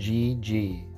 GG